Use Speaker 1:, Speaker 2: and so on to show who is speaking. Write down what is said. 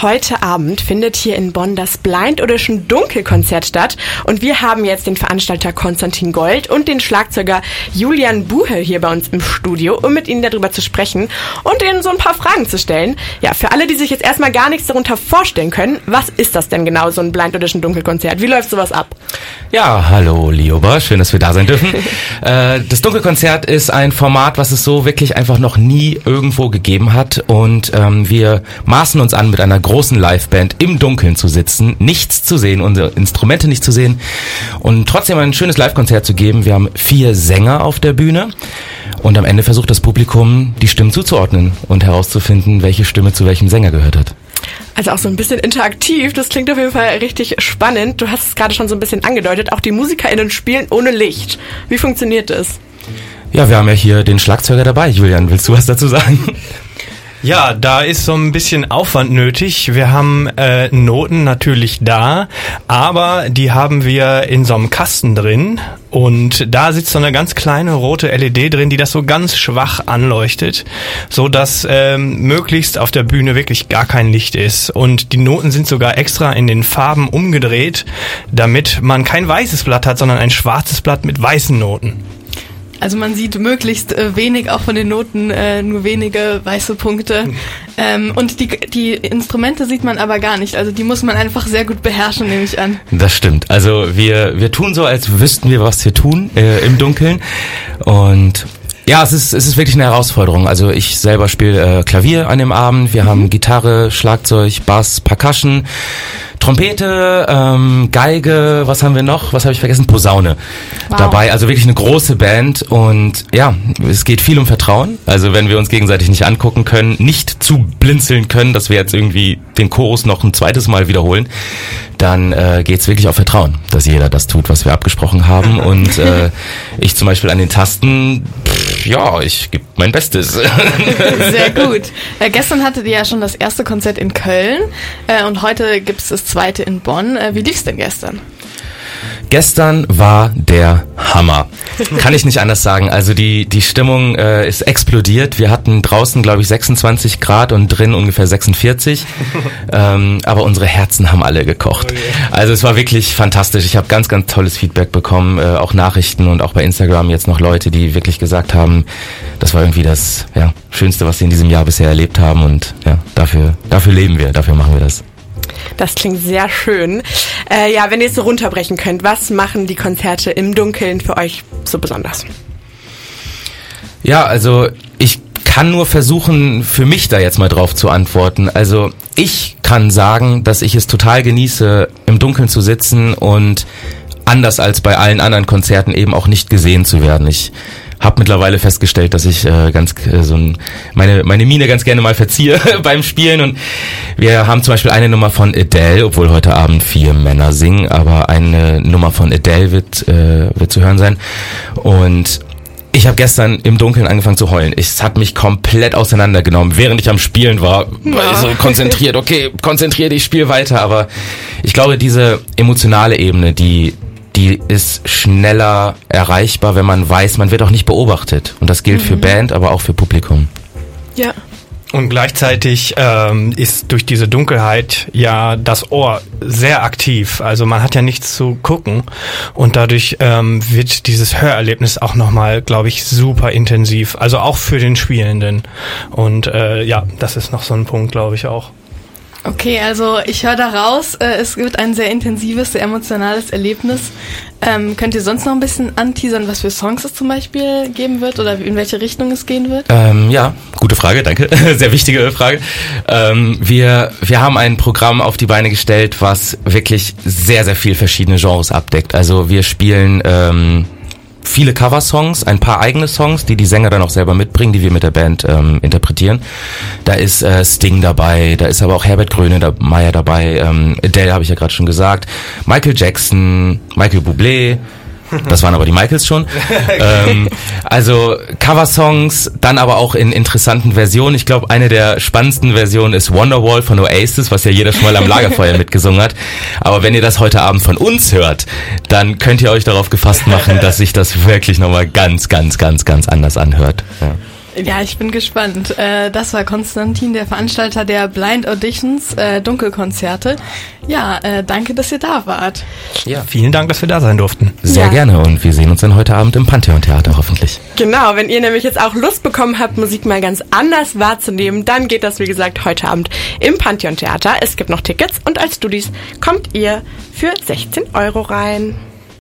Speaker 1: Heute Abend findet hier in Bonn das Blind Audition Dunkelkonzert statt und wir haben jetzt den Veranstalter Konstantin Gold und den Schlagzeuger Julian Buhe hier bei uns im Studio, um mit ihnen darüber zu sprechen und ihnen so ein paar Fragen zu stellen. Ja, für alle, die sich jetzt erstmal gar nichts darunter vorstellen können, was ist das denn genau, so ein Blind Audition Dunkelkonzert? Wie läuft sowas ab?
Speaker 2: Ja, hallo Lioba, schön, dass wir da sein dürfen. äh, das Dunkelkonzert ist ein Format, was es so wirklich einfach noch nie irgendwo gegeben hat und ähm, wir maßen uns an mit einer großen Liveband im Dunkeln zu sitzen, nichts zu sehen, unsere Instrumente nicht zu sehen und trotzdem ein schönes Live-Konzert zu geben. Wir haben vier Sänger auf der Bühne und am Ende versucht das Publikum, die Stimmen zuzuordnen und herauszufinden, welche Stimme zu welchem Sänger gehört hat.
Speaker 1: Also auch so ein bisschen interaktiv, das klingt auf jeden Fall richtig spannend. Du hast es gerade schon so ein bisschen angedeutet, auch die MusikerInnen spielen ohne Licht. Wie funktioniert das?
Speaker 2: Ja, wir haben ja hier den Schlagzeuger dabei. Julian, willst du was dazu sagen?
Speaker 3: Ja, da ist so ein bisschen Aufwand nötig. Wir haben äh, Noten natürlich da, aber die haben wir in so einem Kasten drin und da sitzt so eine ganz kleine rote LED drin, die das so ganz schwach anleuchtet, so dass ähm, möglichst auf der Bühne wirklich gar kein Licht ist. Und die Noten sind sogar extra in den Farben umgedreht, damit man kein weißes Blatt hat, sondern ein schwarzes Blatt mit weißen Noten.
Speaker 1: Also man sieht möglichst äh, wenig auch von den Noten, äh, nur wenige weiße Punkte. Ähm, und die, die Instrumente sieht man aber gar nicht. Also die muss man einfach sehr gut beherrschen, nehme ich an.
Speaker 2: Das stimmt. Also wir, wir tun so, als wüssten wir, was wir tun äh, im Dunkeln. Und ja, es ist, es ist wirklich eine Herausforderung. Also ich selber spiele äh, Klavier an dem Abend. Wir mhm. haben Gitarre, Schlagzeug, Bass, Percussion. Trompete, ähm, Geige, was haben wir noch? Was habe ich vergessen? Posaune wow. dabei. Also wirklich eine große Band und ja, es geht viel um Vertrauen. Also wenn wir uns gegenseitig nicht angucken können, nicht zu blinzeln können, dass wir jetzt irgendwie den Chorus noch ein zweites Mal wiederholen, dann äh, geht es wirklich auf Vertrauen, dass jeder das tut, was wir abgesprochen haben. Und äh, ich zum Beispiel an den Tasten, pff, ja, ich gebe mein Bestes.
Speaker 1: Sehr gut. Äh, gestern hattet ihr ja schon das erste Konzert in Köln äh, und heute gibt es das zweite in Bonn. Äh, wie lief's denn gestern?
Speaker 2: Gestern war der Hammer. Kann ich nicht anders sagen. Also die, die Stimmung äh, ist explodiert. Wir hatten draußen, glaube ich, 26 Grad und drin ungefähr 46. ähm, aber unsere Herzen haben alle gekocht. Oh also es war wirklich fantastisch. Ich habe ganz, ganz tolles Feedback bekommen, äh, auch Nachrichten und auch bei Instagram jetzt noch Leute, die wirklich gesagt haben, das war irgendwie das ja, Schönste, was sie in diesem Jahr bisher erlebt haben. Und ja, dafür, dafür leben wir, dafür machen wir das.
Speaker 1: Das klingt sehr schön. Äh, ja, wenn ihr es so runterbrechen könnt, was machen die Konzerte im Dunkeln für euch so besonders?
Speaker 2: Ja, also ich kann nur versuchen, für mich da jetzt mal drauf zu antworten. Also ich kann sagen, dass ich es total genieße, im Dunkeln zu sitzen und anders als bei allen anderen Konzerten eben auch nicht gesehen zu werden. Ich habe mittlerweile festgestellt, dass ich äh, ganz äh, so ein, meine meine Mine ganz gerne mal verziehe beim Spielen und wir haben zum Beispiel eine Nummer von Adele, obwohl heute Abend vier Männer singen, aber eine Nummer von Adele wird äh, wird zu hören sein und ich habe gestern im Dunkeln angefangen zu heulen. Es hat mich komplett auseinandergenommen, während ich am Spielen war. Ja. So konzentriert, okay, konzentriert, ich spiele weiter. Aber ich glaube, diese emotionale Ebene, die die ist schneller erreichbar, wenn man weiß, man wird auch nicht beobachtet. Und das gilt mhm. für Band, aber auch für Publikum.
Speaker 3: Ja. Und gleichzeitig ähm, ist durch diese Dunkelheit ja das Ohr sehr aktiv. Also man hat ja nichts zu gucken und dadurch ähm, wird dieses Hörerlebnis auch nochmal, glaube ich, super intensiv. Also auch für den Spielenden. Und äh, ja, das ist noch so ein Punkt, glaube ich auch.
Speaker 1: Okay, also ich höre daraus, äh, es wird ein sehr intensives, sehr emotionales Erlebnis. Ähm, könnt ihr sonst noch ein bisschen anteasern, was für Songs es zum Beispiel geben wird oder in welche Richtung es gehen wird?
Speaker 2: Ähm, ja, gute Frage, danke. sehr wichtige Frage. Ähm, wir, wir haben ein Programm auf die Beine gestellt, was wirklich sehr, sehr viel verschiedene Genres abdeckt. Also wir spielen... Ähm, viele Coversongs, ein paar eigene Songs, die die Sänger dann auch selber mitbringen, die wir mit der Band ähm, interpretieren. Da ist äh, Sting dabei, da ist aber auch Herbert Gröne da, dabei, ähm, Adele habe ich ja gerade schon gesagt, Michael Jackson, Michael Bublé, das waren aber die Michaels schon. ähm, also Coversongs, dann aber auch in interessanten Versionen. Ich glaube, eine der spannendsten Versionen ist Wonderwall von Oasis, was ja jeder schon mal am Lagerfeuer mitgesungen hat. Aber wenn ihr das heute Abend von uns hört, dann könnt ihr euch darauf gefasst machen, dass sich das wirklich nochmal ganz, ganz, ganz, ganz anders anhört. Ja.
Speaker 4: Ja, ich bin gespannt. Äh, das war Konstantin, der Veranstalter der Blind Auditions äh, Dunkelkonzerte. Ja, äh, danke, dass ihr da wart.
Speaker 3: Ja. Vielen Dank, dass wir da sein durften.
Speaker 2: Sehr ja. gerne und wir sehen uns dann heute Abend im Pantheon Theater hoffentlich.
Speaker 1: Genau, wenn ihr nämlich jetzt auch Lust bekommen habt, Musik mal ganz anders wahrzunehmen, dann geht das wie gesagt heute Abend im Pantheon Theater. Es gibt noch Tickets und als Studis kommt ihr für 16 Euro rein.